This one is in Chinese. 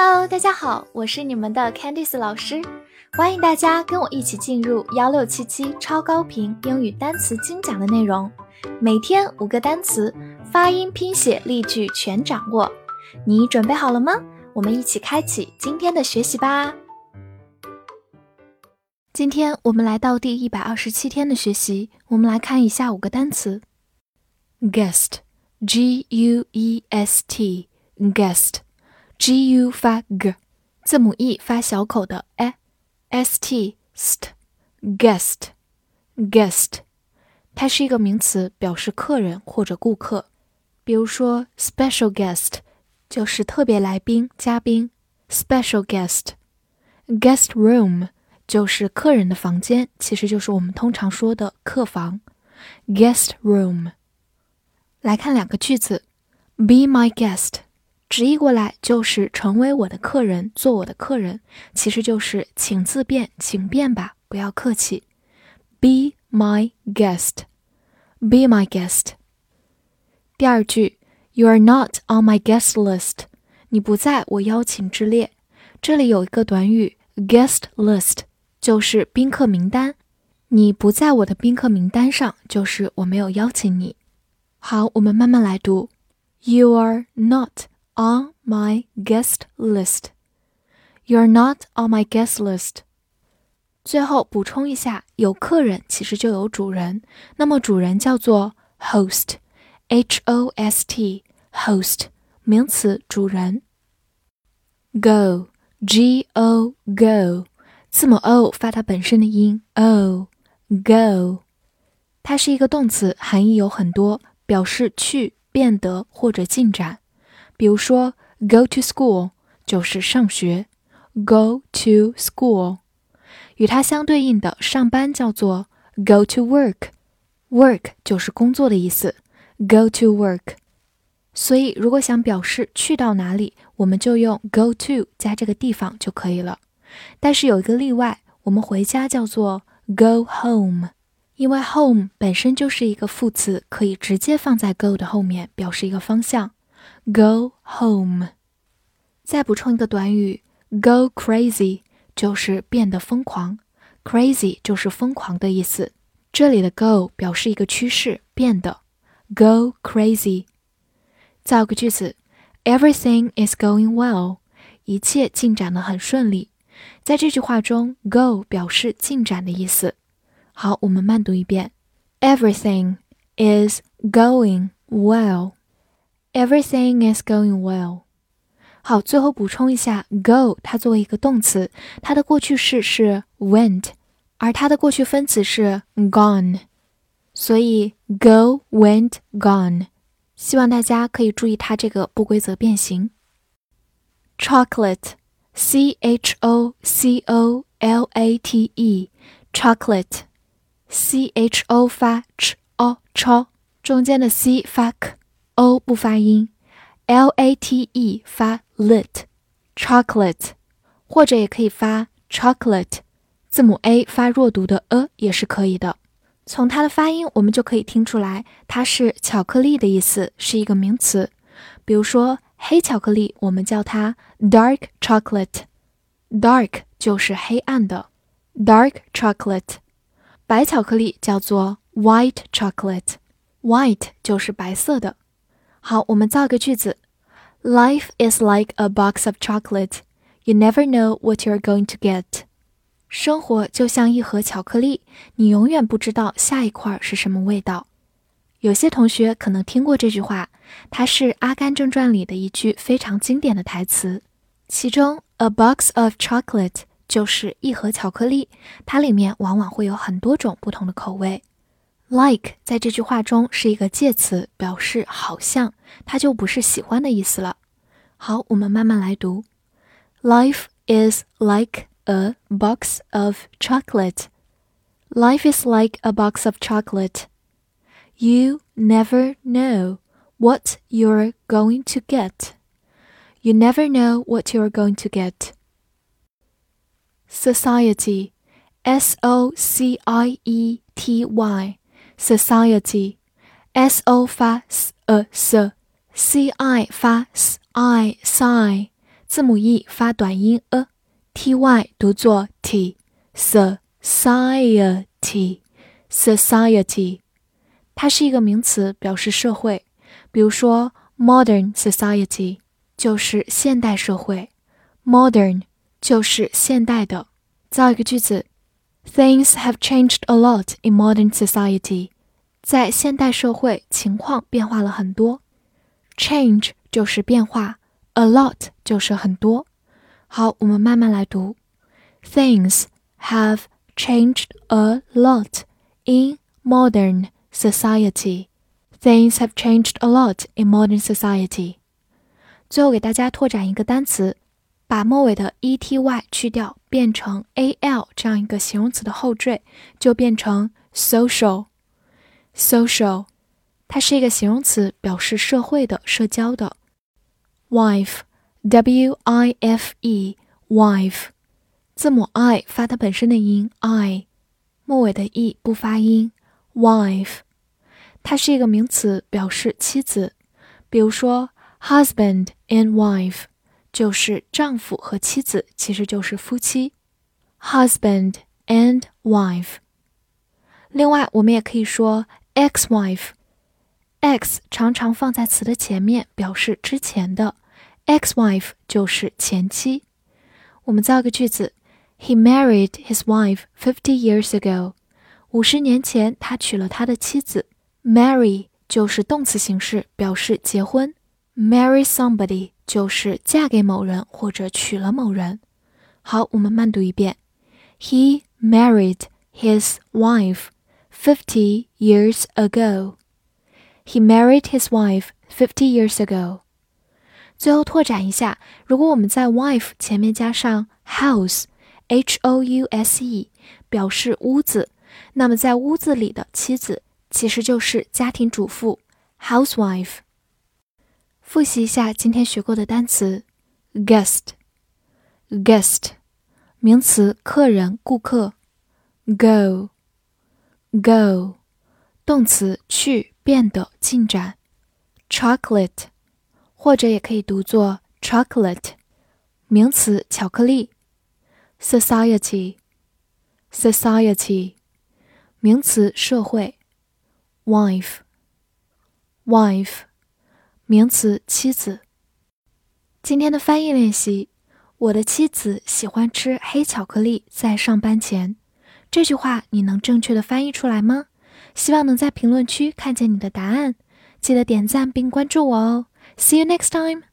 Hello，大家好，我是你们的 Candice 老师，欢迎大家跟我一起进入幺六七七超高频英语单词精讲的内容，每天五个单词，发音、拼写、例句全掌握，你准备好了吗？我们一起开启今天的学习吧。今天我们来到第一百二十七天的学习，我们来看一下五个单词：guest，g u e s t，guest。G u 发 g，字母 e 发小口的 e，s t st guest guest，它是一个名词，表示客人或者顾客。比如说 special guest 就是特别来宾、嘉宾。special guest guest room 就是客人的房间，其实就是我们通常说的客房。guest room。来看两个句子，Be my guest。直译过来就是成为我的客人，做我的客人，其实就是请自便，请便吧，不要客气。Be my guest, be my guest。第二句，You are not on my guest list，你不在我邀请之列。这里有一个短语，guest list，就是宾客名单。你不在我的宾客名单上，就是我没有邀请你。好，我们慢慢来读，You are not。on my guest list. You're not on my guest list. 最后补充一下，有客人其实就有主人，那么主人叫做 host，h o s t，host 名词主人。go，g o go，字母 o 发它本身的音 o，go，它是一个动词，含义有很多，表示去、变得或者进展。 比如说，go to school 就是上学，go to school。与它相对应的上班叫做 go to work，work 就是工作的意思，go to work。所以，如果想表示去到哪里，我们就用 go to 加这个地方就可以了。但是有一个例外，我们回家叫做 go home，因为 home 本身就是一个副词，可以直接放在 go 的后面，表示一个方向。Go home。再补充一个短语，go crazy 就是变得疯狂，crazy 就是疯狂的意思。这里的 go 表示一个趋势，变得。Go crazy。造个句子，Everything is going well，一切进展的很顺利。在这句话中，go 表示进展的意思。好，我们慢读一遍，Everything is going well。Everything is going well。好，最后补充一下，go 它作为一个动词，它的过去式是 went，而它的过去分词是 gone，所以 go went gone。希望大家可以注意它这个不规则变形。Chocolate，c h o c o l a t e，chocolate，c h o 发 ch o ch，中间的 c 发 k。 O 不发音，l a t e 发 lit，chocolate，或者也可以发 chocolate，字母 a 发弱读的 a 也是可以的。从它的发音，我们就可以听出来，它是巧克力的意思，是一个名词。比如说黑巧克力，我们叫它 dark chocolate，dark 就是黑暗的 dark chocolate。白巧克力叫做 white chocolate，white 就是白色的。好，我们造个句子：Life is like a box of chocolate. You never know what you're going to get. 生活就像一盒巧克力，你永远不知道下一块是什么味道。有些同学可能听过这句话，它是《阿甘正传》里的一句非常经典的台词。其中，a box of chocolate 就是一盒巧克力，它里面往往会有很多种不同的口味。Like 在这句话中是一个介词，表示好像，它就不是喜欢的意思了。好，我们慢慢来读。Life is like a box of chocolate. Life is like a box of chocolate. You never know what you're going to get. You never know what you're going to get. Society, S O C I E T Y society，s o 发 s a s，c i 发 s，i，s，i，字母 e 发短音 a，ty 读作 t，society，society，它是一个名词，表示社会。比如说，modern society 就是现代社会，modern 就是现代的。造一个句子 ：Things have changed a lot in modern society。在现代社会，情况变化了很多。Change 就是变化，a lot 就是很多。好，我们慢慢来读。Things have changed a lot in modern society. Things have changed a lot in modern society. 最后给大家拓展一个单词，把末尾的 e t y 去掉， 变成 a l 这样一个形容词的后缀，就变成 social。social，它是一个形容词，表示社会的、社交的。wife，w i f e，wife，字母 i 发它本身的音 i，末尾的 e 不发音。wife，它是一个名词，表示妻子。比如说，husband and wife 就是丈夫和妻子，其实就是夫妻。husband and wife。另外，我们也可以说。ex-wife，x 常常放在词的前面，表示之前的，ex-wife 就是前妻。我们造个句子：He married his wife fifty years ago。五十年前，他娶了他的妻子。Marry 就是动词形式，表示结婚。Marry somebody 就是嫁给某人或者娶了某人。好，我们慢读一遍：He married his wife. Fifty years ago, he married his wife. Fifty years ago. 最后拓展一下，如果我们在 wife 前面加上 house，h o u s e，表示屋子，那么在屋子里的妻子其实就是家庭主妇 housewife。复习一下今天学过的单词：guest，guest，名词，客人、顾客；go。Go，动词去变得进展。Chocolate，或者也可以读作 chocolate，名词巧克力。Society，society，名词社会。Wife，wife，名词妻子。今天的翻译练习：我的妻子喜欢吃黑巧克力，在上班前。这句话你能正确的翻译出来吗？希望能在评论区看见你的答案。记得点赞并关注我哦。See you next time.